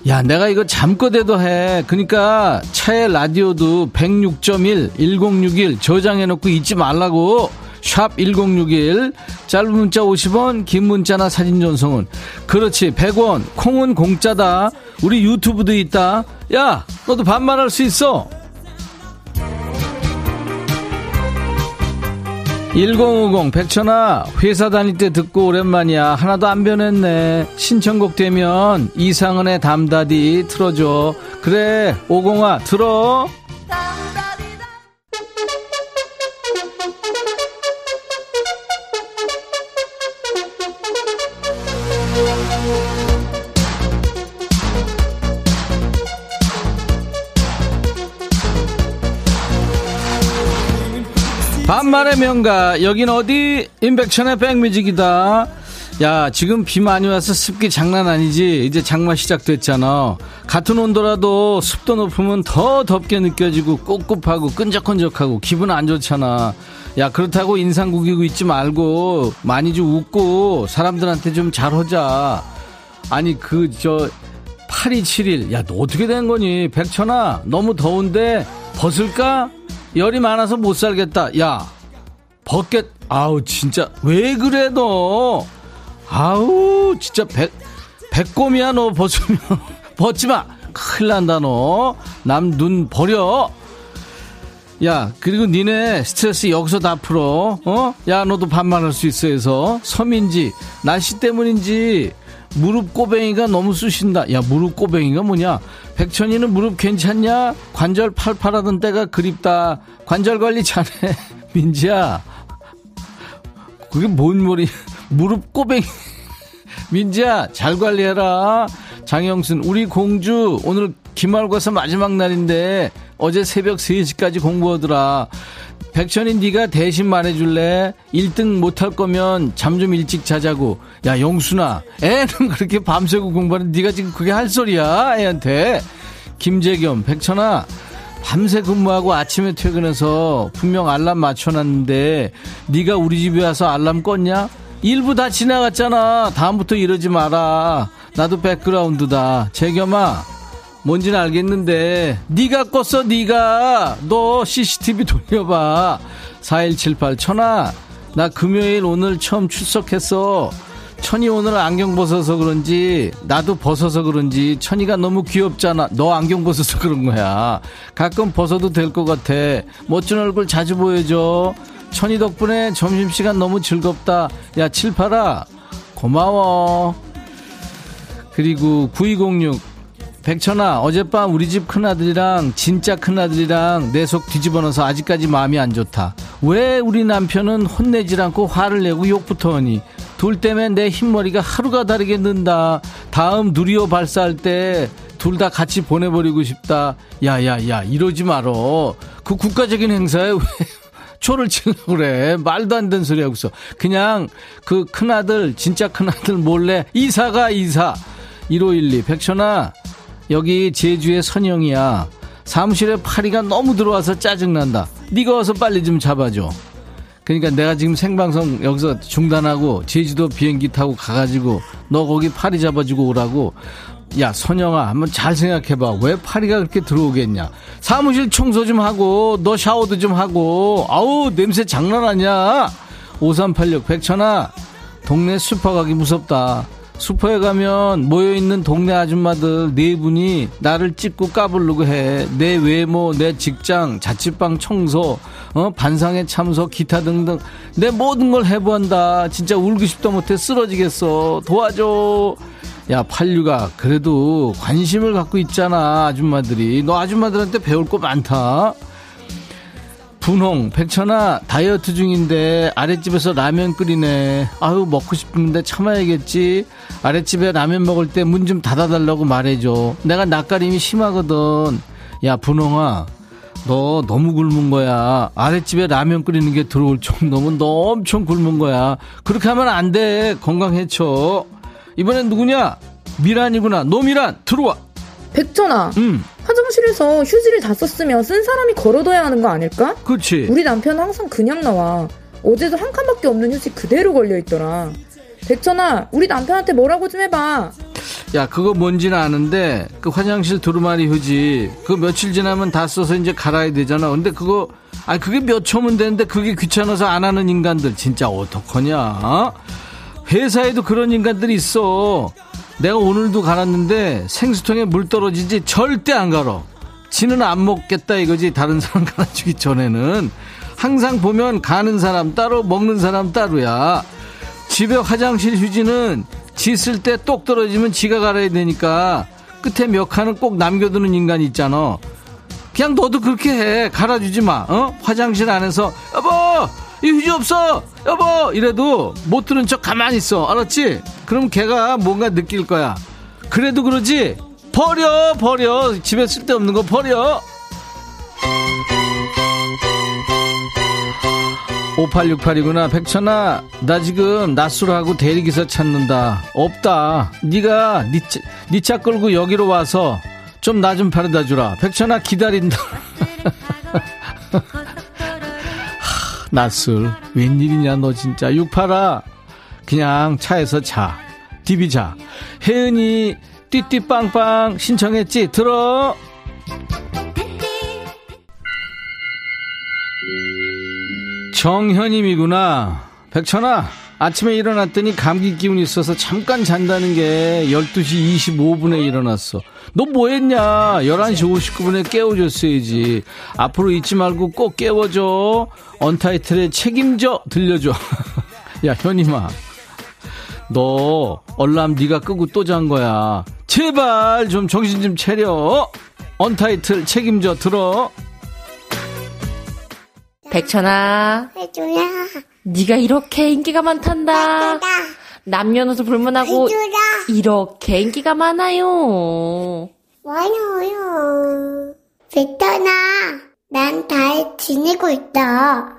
야, 내가 이거 잠꼬대도 해. 그러니까 차에 라디오도 106.1 1061 저장해 놓고 잊지 말라고. 샵 1061. 짧은 문자 50원, 긴 문자나 사진 전송은 그렇지. 100원. 콩은 공짜다. 우리 유튜브도 있다. 야, 너도 반말할 수 있어. 1050 백천아 회사 다닐 때 듣고 오랜만이야 하나도 안 변했네 신청곡 되면 이상은의 담다디 틀어줘 그래 오공아 들어 반말의 명가 여긴 어디 임백천의 백뮤직이다 야, 지금 비 많이 와서 습기 장난 아니지? 이제 장마 시작됐잖아. 같은 온도라도 습도 높으면 더 덥게 느껴지고 꿉꿉하고 끈적끈적하고 기분 안 좋잖아. 야, 그렇다고 인상 구기고 있지 말고 많이 좀 웃고 사람들한테 좀 잘하자. 아니, 그, 저, 8271. 야, 너 어떻게 된 거니? 백천아, 너무 더운데 벗을까? 열이 많아서 못 살겠다. 야, 벗겠, 아우, 진짜, 왜 그래, 너? 아우 진짜 백 백곰이야 너 벗으면 벗지 마 큰일 난다 너 남 눈 버려 야 그리고 니네 스트레스 여기서 다 풀어 어? 야 너도 반말할 수 있어 해서 섬인지 날씨 때문인지 무릎 꼬뱅이가 너무 쑤신다. 야 무릎 꼬뱅이가 뭐냐? 백천이는 무릎 괜찮냐? 관절 팔팔하던 때가 그립다. 관절 관리 잘해. 민지야. 그게 뭔 머리? 무릎 꼬뱅이. 민지야, 잘 관리해라. 장영순, 우리 공주, 오늘 기말고사 마지막 날인데, 어제 새벽 3시까지 공부하더라. 백천이 네가 대신 말해줄래? 1등 못할 거면 잠 좀 일찍 자자고. 야, 영순아, 애는 그렇게 밤새고 공부하는 네가 지금 그게 할 소리야, 애한테. 김재겸, 백천아, 밤새 근무하고 아침에 퇴근해서 분명 알람 맞춰놨는데 네가 우리 집에 와서 알람 껐냐? 일부 다 지나갔잖아. 다음부터 이러지 마라. 나도 백그라운드다. 재겸아, 뭔지는 알겠는데 네가 껐어 네가 너 CCTV 돌려봐 4178 천아 나 금요일 오늘 처음 출석했어 천이 오늘 안경 벗어서 그런지 나도 벗어서 그런지 천이가 너무 귀엽잖아 너 안경 벗어서 그런 거야 가끔 벗어도 될 것 같아 멋진 얼굴 자주 보여줘 천이 덕분에 점심시간 너무 즐겁다. 야, 칠팔아. 고마워. 그리고 9206. 백천아, 어젯밤 우리 집 큰아들이랑 진짜 큰아들이랑 내 속 뒤집어 넣어서 아직까지 마음이 안 좋다. 왜 우리 남편은 혼내질 않고 화를 내고 욕부터 하니? 둘 때문에 내 흰머리가 하루가 다르게 는다. 다음 누리호 발사할 때 둘 다 같이 보내버리고 싶다. 야, 야, 야, 이러지 말어. 그 국가적인 행사에 왜 초를 치려고 그래. 말도 안 되는 소리 하고 있어. 그냥 그 큰아들, 진짜 큰아들 몰래 이사가 이사. 1512. 백천아, 여기 제주의 선영이야. 사무실에 파리가 너무 들어와서 짜증난다. 네가 와서 빨리 좀 잡아줘. 그러니까 내가 지금 생방송 여기서 중단하고 제주도 비행기 타고 가가지고 너 거기 파리 잡아주고 오라고 야 선영아 한번 잘 생각해봐 왜 파리가 그렇게 들어오겠냐 사무실 청소 좀 하고 너 샤워도 좀 하고 아우 냄새 장난 아니야 5386 백천아 동네 슈퍼 가기 무섭다 슈퍼에 가면 모여있는 동네 아줌마들 네 분이 나를 찍고 까불르고 해. 내 외모, 내 직장, 자취방 청소, 어, 반상회 참석, 기타 등등. 내 모든 걸 해부한다. 진짜 울고 싶다 못해 쓰러지겠어. 도와줘. 야, 팔류가 그래도 관심을 갖고 있잖아, 아줌마들이. 너 아줌마들한테 배울 거 많다. 분홍, 백천아, 다이어트 중인데 아랫집에서 라면 끓이네. 아유, 먹고 싶은데 참아야겠지. 아랫집에 라면 먹을 때 문 좀 닫아달라고 말해줘. 내가 낯가림이 심하거든. 야, 분홍아, 너 너무 굶은 거야. 아랫집에 라면 끓이는 게 들어올 정도면 너 엄청 굶은 거야. 그렇게 하면 안 돼. 건강 해쳐. 이번엔 누구냐? 미란이구나. 노 미란 들어와. 백천아. 음. 화장실에서 휴지를 다 썼으면 쓴 사람이 걸어둬야 하는 거 아닐까? 그렇지. 우리 남편은 항상 그냥 나와. 어제도 한 칸밖에 없는 휴지 그대로 걸려 있더라. 백천아, 우리 남편한테 뭐라고 좀 해봐. 야, 그거 뭔지는 아는데 그 화장실 두루마리 휴지 그 며칠 지나면 다 써서 이제 갈아야 되잖아. 근데 그거 아 그게 몇 초면 되는데 그게 귀찮아서 안 하는 인간들 진짜 어떡하냐? 어? 회사에도 그런 인간들이 있어. 내가 오늘도 갈았는데 생수통에 물 떨어지지 절대 안 갈아. 지는 안 먹겠다 이거지. 다른 사람 갈아주기 전에는. 항상 보면 가는 사람 따로 먹는 사람 따로야. 집에 화장실 휴지는 지 쓸 때 똑 떨어지면 지가 갈아야 되니까 끝에 몇 칸은 꼭 남겨두는 인간이 있잖아. 그냥 너도 그렇게 해. 갈아주지 마. 어? 화장실 안에서 여보 이 휴지 없어 여보 이래도 못 들은 척 가만히 있어 알았지? 그럼 걔가 뭔가 느낄 거야 그래도 그러지 버려 버려 집에 쓸데없는 거 버려 5868이구나. 백천아, 나 지금 낮술하고 대리기사 찾는다. 없다. 네가 니차 네차 끌고 여기로 와서 좀 나좀 바래다 주라. 백천아 기다린다. 낯술 웬일이냐 너 진짜 육팔아 그냥 차에서 자 디비 자 혜은이 띠띠빵빵 신청했지 들어 정현임이구나 백천아 아침에 일어났더니 감기 기운이 있어서 잠깐 잔다는 게 12시 25분에 일어났어. 너 뭐 했냐? 11시 59분에 깨워줬어야지. 앞으로 잊지 말고 꼭 깨워줘. 언타이틀에 책임져 들려줘. 야, 현임아. 너 얼람 네가 끄고 또 잔 거야. 제발 좀 정신 좀 차려. 언타이틀 책임져 들어. 백천아. 해줘라. 네가 이렇게 인기가 많단다. 해줘라. 남녀노소 불문하고 해줘라. 이렇게 인기가 많아요. 많아요. 베터나, 난잘 지내고 있다.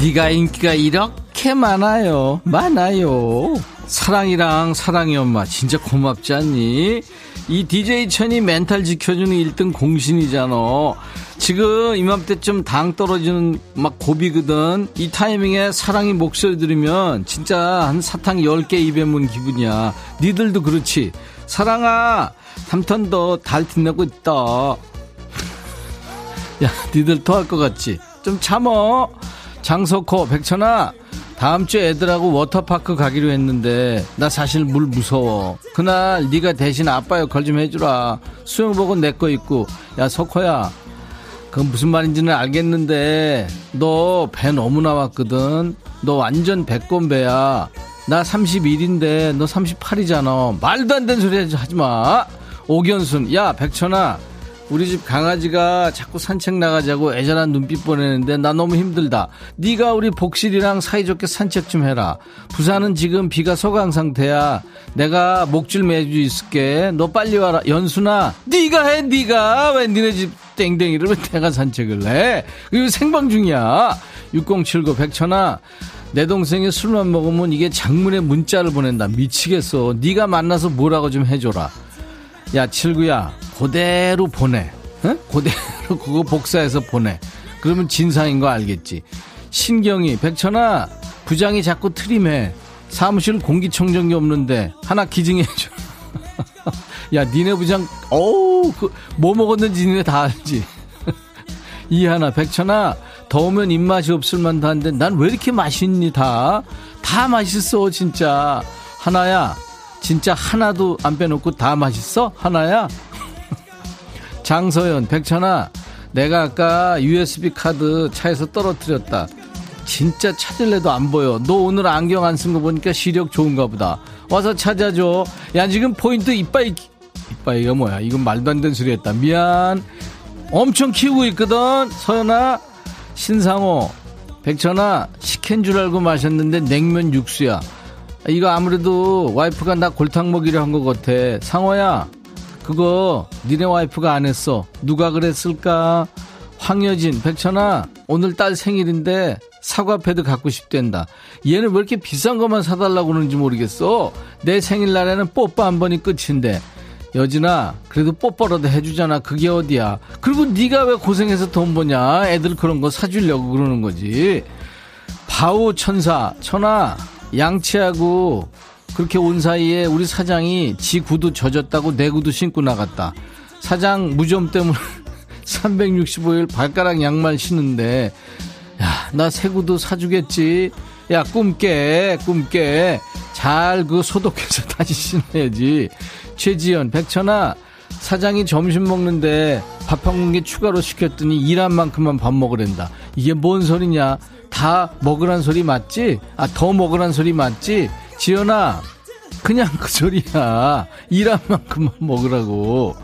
네가 인기가 이렇게 많아요. 많아요. 사랑이랑 사랑이 엄마 진짜 고맙지 않니? 이 DJ 천이 멘탈 지켜주는 1등 공신이잖아. 지금 이맘때쯤 당 떨어지는 막 고비거든. 이 타이밍에 사랑이 목소리 들으면 진짜 한 사탕 10개 입에 문 기분이야. 니들도 그렇지. 사랑아, 삼턴 더달 빛나고 있다. 야, 니들 더할것 같지? 좀 참어. 장석호, 백천아, 다음 주에 애들하고 워터파크 가기로 했는데 나 사실 물 무서워. 그날 네가 대신 아빠 역할 좀 해주라. 수영복은 내거 있고. 야 석호야, 그건 무슨 말인지는 알겠는데 너 배 너무 나왔거든. 너 완전 배꼽배야. 나 31인데 너 38이잖아. 말도 안 되는 소리 하지 마. 오견순, 야 백천아. 우리 집 강아지가 자꾸 산책 나가자고 애절한 눈빛 보내는데 나 너무 힘들다. 네가 우리 복실이랑 사이좋게 산책 좀 해라. 부산은 지금 비가 소강 상태야. 내가 목줄 매주 있을게. 너 빨리 와라. 연순아, 네가 해. 네가 왜 니네 집 땡땡이를 왜 내가 산책을 해? 이거 생방 중이야. 6079 백천아. 내 동생이 술만 먹으면 이게 장문의 문자를 보낸다. 미치겠어. 네가 만나서 뭐라고 좀 해줘라. 야, 칠구야. 그대로 보내. 응? 그대로 그거 복사해서 보내. 그러면 진상인 거 알겠지. 신경이, 백천아, 부장이 자꾸 트림해. 사무실 공기청정기 없는데 하나 기증해줘. 야, 니네 부장, 어우, 그, 뭐 먹었는지 니네 다 알지. 이하나, 백천아, 더우면 입맛이 없을 만도 한데 난 왜 이렇게 맛있니, 다? 다 맛있어, 진짜. 하나야, 진짜 하나도 안 빼놓고 다 맛있어? 하나야? 장서연, 백천아, 내가 아까 USB 카드 차에서 떨어뜨렸다. 진짜 찾을래도 안 보여. 너 오늘 안경 안 쓴 거 보니까 시력 좋은가 보다. 와서 찾아줘. 야, 지금 포인트 이빠이, 이빠이가 뭐야? 이건 말도 안 되는 소리 했다. 미안. 엄청 키우고 있거든. 서연아, 신상호, 백천아, 식혜인 줄 알고 마셨는데 냉면 육수야. 이거 아무래도 와이프가 나 골탕 먹이려 한 것 같아. 상호야, 그거 니네 와이프가 안 했어. 누가 그랬을까? 황여진, 백천아, 오늘 딸 생일인데 사과 패드 갖고 싶댄다. 얘는 왜 이렇게 비싼 것만 사달라고 그러는지 모르겠어. 내 생일날에는 뽀뽀 한 번이 끝인데. 여진아, 그래도 뽀뽀라도 해주잖아. 그게 어디야. 그리고 네가 왜 고생해서 돈 버냐. 애들 그런 거 사주려고 그러는 거지. 바우 천사, 천아, 양치하고 그렇게 온 사이에 우리 사장이 지 구두 젖었다고 내 구두 신고 나갔다. 사장 무좀 때문에 365일 발가락 양말 신는데 야, 나 새 구두 사주겠지. 야, 꿈깨, 꿈깨. 잘 그 소독해서 다시 신어야지. 최지연, 백천아, 사장이 점심 먹는데 밥 한 공기 추가로 시켰더니 일한 만큼만 밥 먹으란다. 이게 뭔 소리냐? 다 먹으란 소리 맞지? 아, 더 먹으란 소리 맞지? 지연아, 그냥 그 소리야. 일한 만큼만 먹으라고.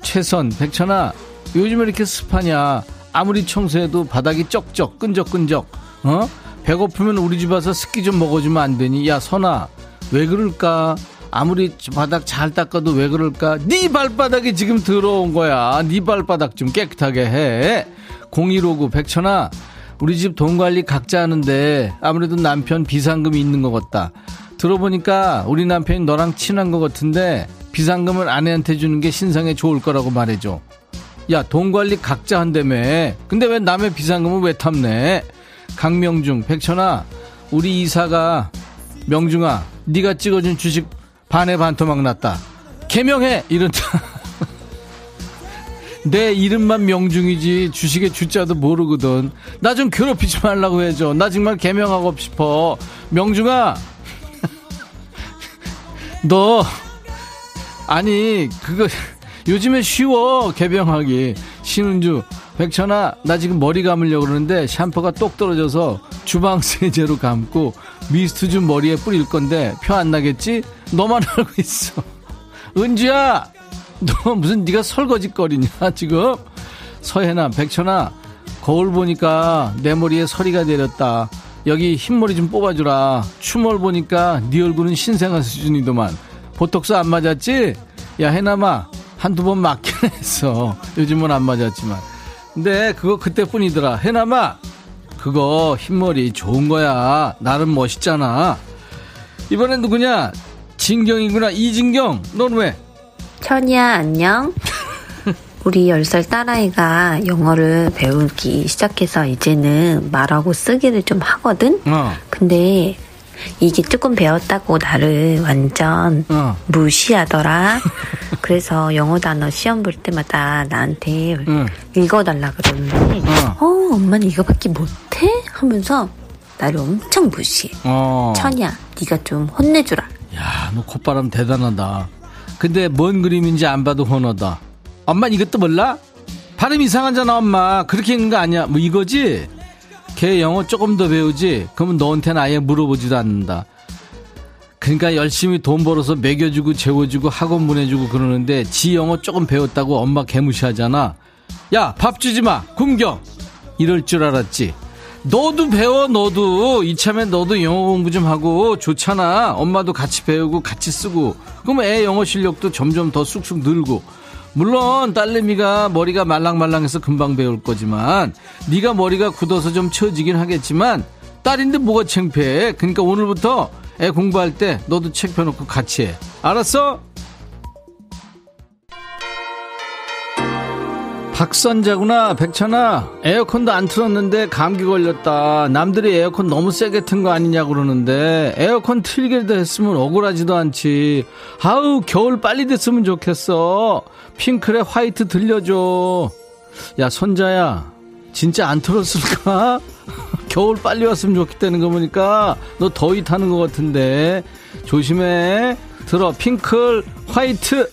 최선, 백천아, 요즘 에 이렇게 습하냐? 아무리 청소해도 바닥이 쩍쩍 끈적끈적 어? 배고프면 우리 집 와서 습기 좀 먹어주면 안 되니 야 선아 왜 그럴까 아무리 바닥 잘 닦아도 왜 그럴까 네 발바닥이 지금 들어온 거야 네 발바닥 좀 깨끗하게 해 0159 백천아 우리 집 돈 관리 각자 하는데 아무래도 남편 비상금이 있는 것 같다. 들어보니까 우리 남편이 너랑 친한 것 같은데 비상금을 아내한테 주는 게 신상에 좋을 거라고 말해줘. 야, 돈 관리 각자 한다며. 근데 왜 남의 비상금을 왜 탐내? 강명중, 백천아, 우리 이사가 명중아, 네가 찍어준 주식 반에 반토막 났다. 개명해! 이런다. 내 이름만 명중이지 주식의 주자도 모르거든. 나 좀 괴롭히지 말라고 해줘. 나 정말 개명하고 싶어. 명중아, 너 아니 그거 요즘에 쉬워 개병하기 신은주 백천아 나 지금 머리 감으려고 그러는데 샴푸가 똑 떨어져서 주방 세제로 감고 미스트 좀 머리에 뿌릴 건데 표 안 나겠지? 너만 알고 있어 은주야 너 무슨 네가 설거지거리냐 지금? 서해나 백천아 거울 보니까 내 머리에 서리가 내렸다. 여기 흰머리 좀 뽑아주라. 추멀 보니까 네 얼굴은 신생아 수준이더만. 보톡스 안 맞았지? 야 해남아 한두 번 맞긴 했어. 요즘은 안 맞았지만. 근데 그거 그때뿐이더라. 해남아 그거 흰머리 좋은 거야. 나름 멋있잖아. 이번엔 누구냐? 진경이구나. 이진경 넌 왜? 천이야, 안녕. 우리 10살 딸아이가 영어를 배우기 시작해서 이제는 말하고 쓰기를 좀 하거든? 어. 근데 이게 조금 배웠다고 나를 완전 어. 무시하더라. 그래서 영어 단어 시험 볼 때마다 나한테 응. 읽어달라 그러는데, 어, 엄마는 이거밖에 못해? 하면서 나를 엄청 무시해. 어. 천이야, 네가 좀 혼내주라. 야, 너 콧바람 대단하다. 근데 뭔 그림인지 안 봐도 헌어다. 엄마 이것도 몰라? 발음 이상하잖아, 엄마. 그렇게 읽는 거 아니야. 뭐 이거지? 걔 영어 조금 더 배우지? 그러면 너한테는 아예 물어보지도 않는다. 그러니까 열심히 돈 벌어서 먹여주고 재워주고 학원 보내주고 그러는데 지 영어 조금 배웠다고 엄마 개무시하잖아. 야, 밥 주지 마. 굶겨. 이럴 줄 알았지. 너도 배워, 너도. 이참에 너도 영어 공부 좀 하고 좋잖아. 엄마도 같이 배우고 같이 쓰고. 그럼 애 영어 실력도 점점 더 쑥쑥 늘고. 물론 딸내미가 머리가 말랑말랑해서 금방 배울 거지만 네가 머리가 굳어서 좀 처지긴 하겠지만 딸인데 뭐가 창피해. 그러니까 오늘부터 애 공부할 때 너도 책 펴놓고 같이 해. 알았어? 박선자구나 백천아. 에어컨도 안 틀었는데 감기 걸렸다. 남들이 에어컨 너무 세게 튼 거 아니냐 그러는데 에어컨 틀게도 했으면 억울하지도 않지. 아우 겨울 빨리 됐으면 좋겠어. 핑클의 화이트 들려줘. 야 선자야. 진짜 안 틀었을까? 겨울 빨리 왔으면 좋겠다는 거 보니까 너 더위 타는 것 같은데. 조심해. 들어 핑클 화이트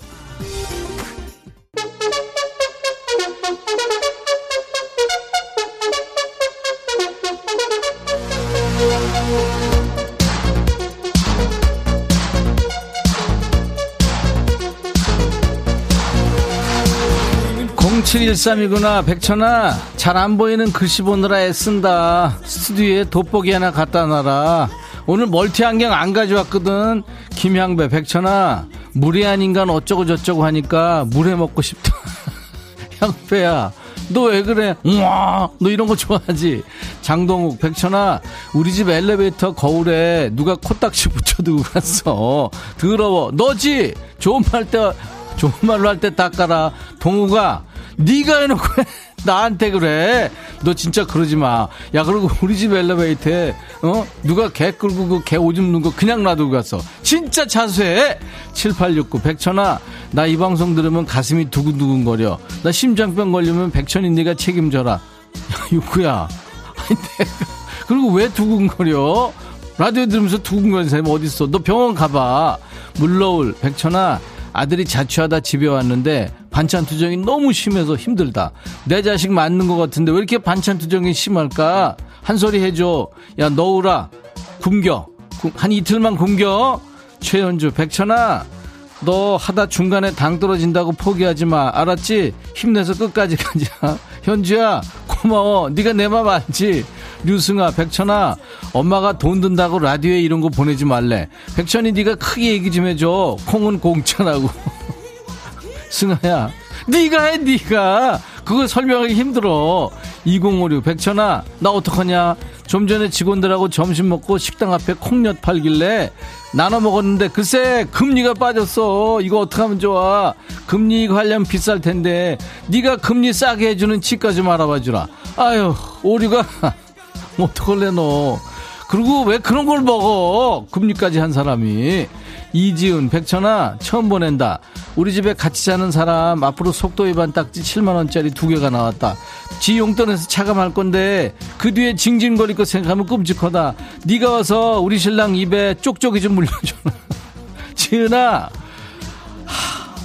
0713이구나. 백천아 잘 안 보이는 글씨 보느라 애쓴다. 스튜디오에 돋보기 하나 갖다 놔라. 오늘 멀티 안경 안 가져왔거든. 김향배 백천아 무례한 인간 어쩌고 저쩌고 하니까 물에 먹고 싶다. 향배야 너 왜 그래? 우와 너 이런 거 좋아하지? 장동욱 백천아 우리 집 엘리베이터 거울에 누가 코딱지 붙여두고 갔어. 더러워. 너지? 좋은 말때 좋은 말로 할 때 닦아라. 동우가 네가 해놓고 나한테 그래. 너 진짜 그러지 마. 야, 그리고 우리 집 엘리베이터에, 어? 누가 개 끌고 그 개 오줌 누는 거 그냥 놔두고 갔어. 진짜 자수해! 7869, 백천아, 나 이 방송 들으면 가슴이 두근두근거려. 나 심장병 걸리면 백천이 네가 책임져라. 야, 육구야. 그리고 왜 두근거려? 라디오 들으면서 두근거리는 사람이 어딨어? 너 병원 가봐. 물러울, 백천아, 아들이 자취하다 집에 왔는데 반찬 투정이 너무 심해서 힘들다. 내 자식 맞는 것 같은데 왜 이렇게 반찬 투정이 심할까? 한 소리 해줘. 야, 너우라. 굶겨. 한 이틀만 굶겨. 최현주, 백천아. 너 하다 중간에 당 떨어진다고 포기하지 마. 알았지? 힘내서 끝까지 가자. 현주야, 고마워. 네가 내 맘 알지? 류승아, 백천아, 엄마가 돈 든다고 라디오에 이런 거 보내지 말래. 백천이 네가 크게 얘기 좀 해줘. 콩은 공짜라고. 승아야, 네가 해, 네가. 그거 설명하기 힘들어. 2056, 백천아, 나 어떡하냐? 좀 전에 직원들하고 점심 먹고 식당 앞에 콩엿 팔길래 나눠 먹었는데 글쎄 금리가 빠졌어. 이거 어떡하면 좋아? 금리 하려면 비쌀 텐데 네가 금리 싸게 해주는 치과 좀 알아봐 주라. 아유 오류가 어떡할래 너. 그리고 왜 그런 걸 먹어? 금리까지 한 사람이. 이지은, 백천아, 처음 보낸다. 우리 집에 같이 사는 사람 앞으로 속도 위반 딱지 7만원짜리 두 개가 나왔다. 지 용돈에서 차감할 건데 그 뒤에 징징거릴 거 생각하면 끔찍하다. 네가 와서 우리 신랑 입에 쪽쪽이 좀 물려줘. 지은아,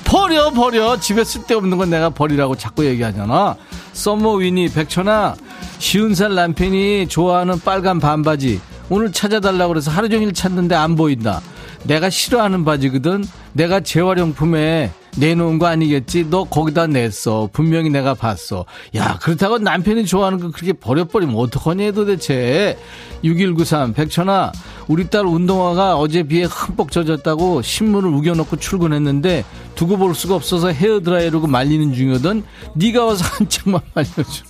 버려 버려 집에 쓸데없는 건 내가 버리라고 자꾸 얘기하잖아. 썸머 위니, 백천아, 쉬운 살 남편이 좋아하는 빨간 반바지 오늘 찾아달라고 그래서 하루 종일 찾는데 안 보인다. 내가 싫어하는 바지거든. 내가 재활용품에 내놓은 거 아니겠지? 너 거기다 냈어. 분명히 내가 봤어. 야, 그렇다고 남편이 좋아하는 거 그렇게 버려버리면 어떡하니 도대체. 6193, 백천아, 우리 딸 운동화가 어제 비에 흠뻑 젖었다고 신문을 우겨놓고 출근했는데 두고 볼 수가 없어서 헤어드라이어로 말리는 중이거든. 네가 와서 한 짝만 말려줘.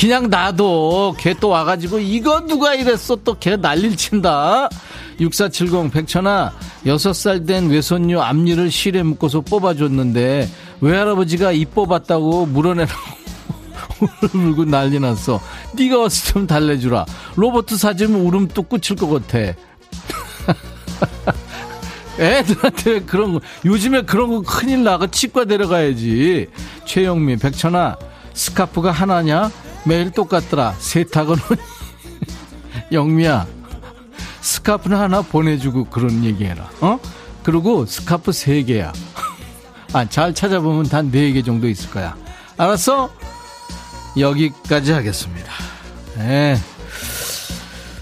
그냥 놔둬. 걔또 와가지고 이거 누가 이랬어 또 걔 난리를 친다. 6470 백천아 6살 된 외손녀 앞니를 실에 묶어서 뽑아줬는데 외할아버지가 이 뽑았다고 물어내라고 울고 난리 났어. 네가 와서 좀 달래주라. 로보트 사주면 울음 뚝 끝일 것 같아. 애들한테 그런 거 요즘에 그런 거 큰일 나가 치과 데려가야지. 최영미 백천아 스카프가 하나냐? 매일 똑같더라. 세탁은 영미야 스카프는 하나 보내주고 그런 얘기해라. 어? 그리고 스카프 세 개야. 아, 잘 찾아보면 단 네 개 정도 있을 거야. 알았어? 여기까지 하겠습니다. 네.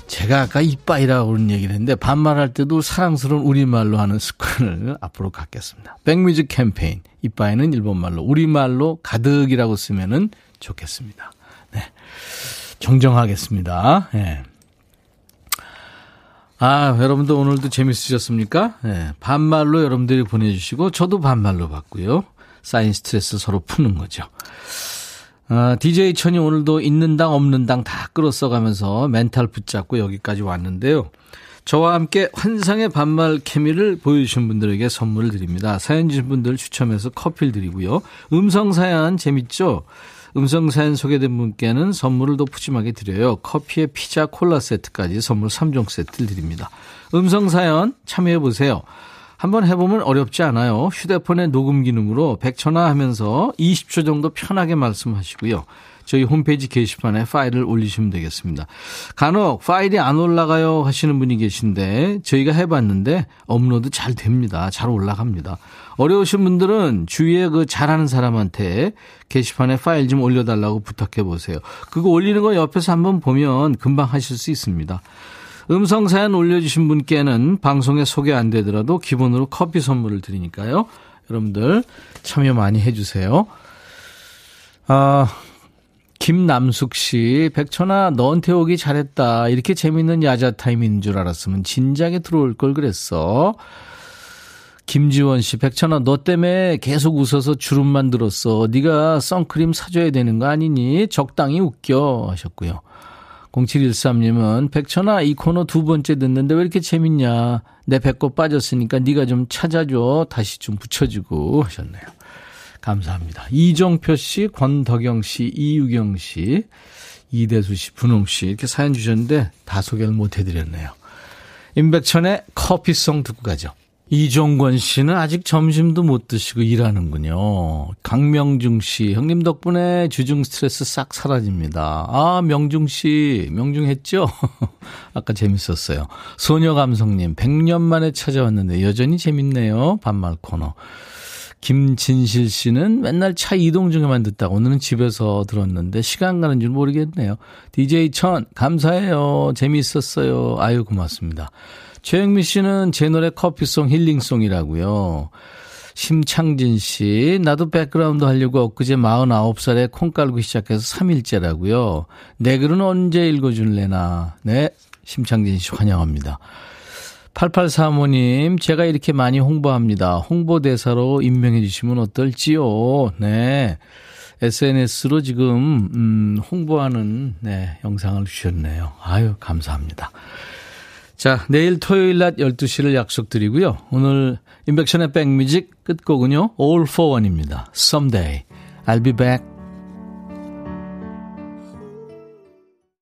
제가 아까 이빠이라고 그런 얘기를 했는데 반말할 때도 사랑스러운 우리말로 하는 습관을 앞으로 갖겠습니다. 백뮤직 캠페인 이빠이는 일본말로 우리말로 가득이라고 쓰면은 좋겠습니다. 네. 정정하겠습니다. 네. 아, 여러분도 오늘도 재밌으셨습니까? 네. 반말로 여러분들이 보내주시고, 저도 반말로 받고요. 쌓인 스트레스 서로 푸는 거죠. 아, DJ 천이 오늘도 있는 당 없는 당 다 끌어 써 가면서 멘탈 붙잡고 여기까지 왔는데요. 저와 함께 환상의 반말 케미를 보여주신 분들에게 선물을 드립니다. 사연 주신 분들 추첨해서 커피를 드리고요. 음성 사연 재밌죠? 음성 사연 소개된 분께는 선물을 더 푸짐하게 드려요. 커피에 피자 콜라 세트까지 선물 3종 세트를 드립니다. 음성 사연 참여해 보세요. 한번 해보면 어렵지 않아요. 휴대폰의 녹음 기능으로 100초나 하면서 20초 정도 편하게 말씀하시고요. 저희 홈페이지 게시판에 파일을 올리시면 되겠습니다. 간혹 파일이 안 올라가요 하시는 분이 계신데 저희가 해봤는데 업로드 잘 됩니다. 잘 올라갑니다. 어려우신 분들은 주위에 그 잘하는 사람한테 게시판에 파일 좀 올려달라고 부탁해 보세요. 그거 올리는 거 옆에서 한번 보면 금방 하실 수 있습니다. 음성 사연 올려주신 분께는 방송에 소개 안 되더라도 기본으로 커피 선물을 드리니까요. 여러분들 참여 많이 해주세요. 아, 김남숙 씨, 백천아, 너한테 오기 잘했다. 이렇게 재밌는 야자 타임인 줄 알았으면 진작에 들어올 걸 그랬어. 김지원 씨, 백천아, 너 때문에 계속 웃어서 주름만 늘었어. 네가 선크림 사줘야 되는 거 아니니? 적당히 웃겨. 하셨고요. 0713님은 백천아 이 코너 두 번째 듣는데 왜 이렇게 재밌냐 내 배꼽 빠졌으니까 네가 좀 찾아줘 다시 좀 붙여주고 하셨네요 감사합니다 이정표 씨 권덕영 씨 이유경 씨 이대수 씨 분홍 씨 이렇게 사연 주셨는데 다 소개를 못 해드렸네요 임백천의 커피송 듣고 가죠 이종권 씨는 아직 점심도 못 드시고 일하는군요. 강명중 씨, 형님 덕분에 주중 스트레스 싹 사라집니다. 아, 명중 씨, 명중 했죠? 아까 재밌었어요. 소녀 감성님, 100년 만에 찾아왔는데 여전히 재밌네요. 반말 코너. 김진실 씨는 맨날 차 이동 중에만 듣다 오늘은 집에서 들었는데 시간 가는 줄 모르겠네요. DJ 천 감사해요. 재미있었어요. 아유 고맙습니다. 최영미 씨는 제 노래 coffee song healing song이라고요. 심창진 씨, 나도 백그라운드 하려고 엊그제 49살에 콩 깔고 시작해서 3일째라고요. 내 글은 언제 읽어줄래나. 네, 심창진 씨 환영합니다. 8835님, 제가 이렇게 많이 홍보합니다. 홍보대사로 임명해 주시면 어떨지요? 네. SNS로 지금, 음, 홍보하는, 네, 영상을 주셨네요. 아유, 감사합니다. 자, 내일 토요일 낮 12시를 약속드리고요. 오늘 인백션의 백뮤직 끝곡은요. All for One입니다. Someday. I'll be back.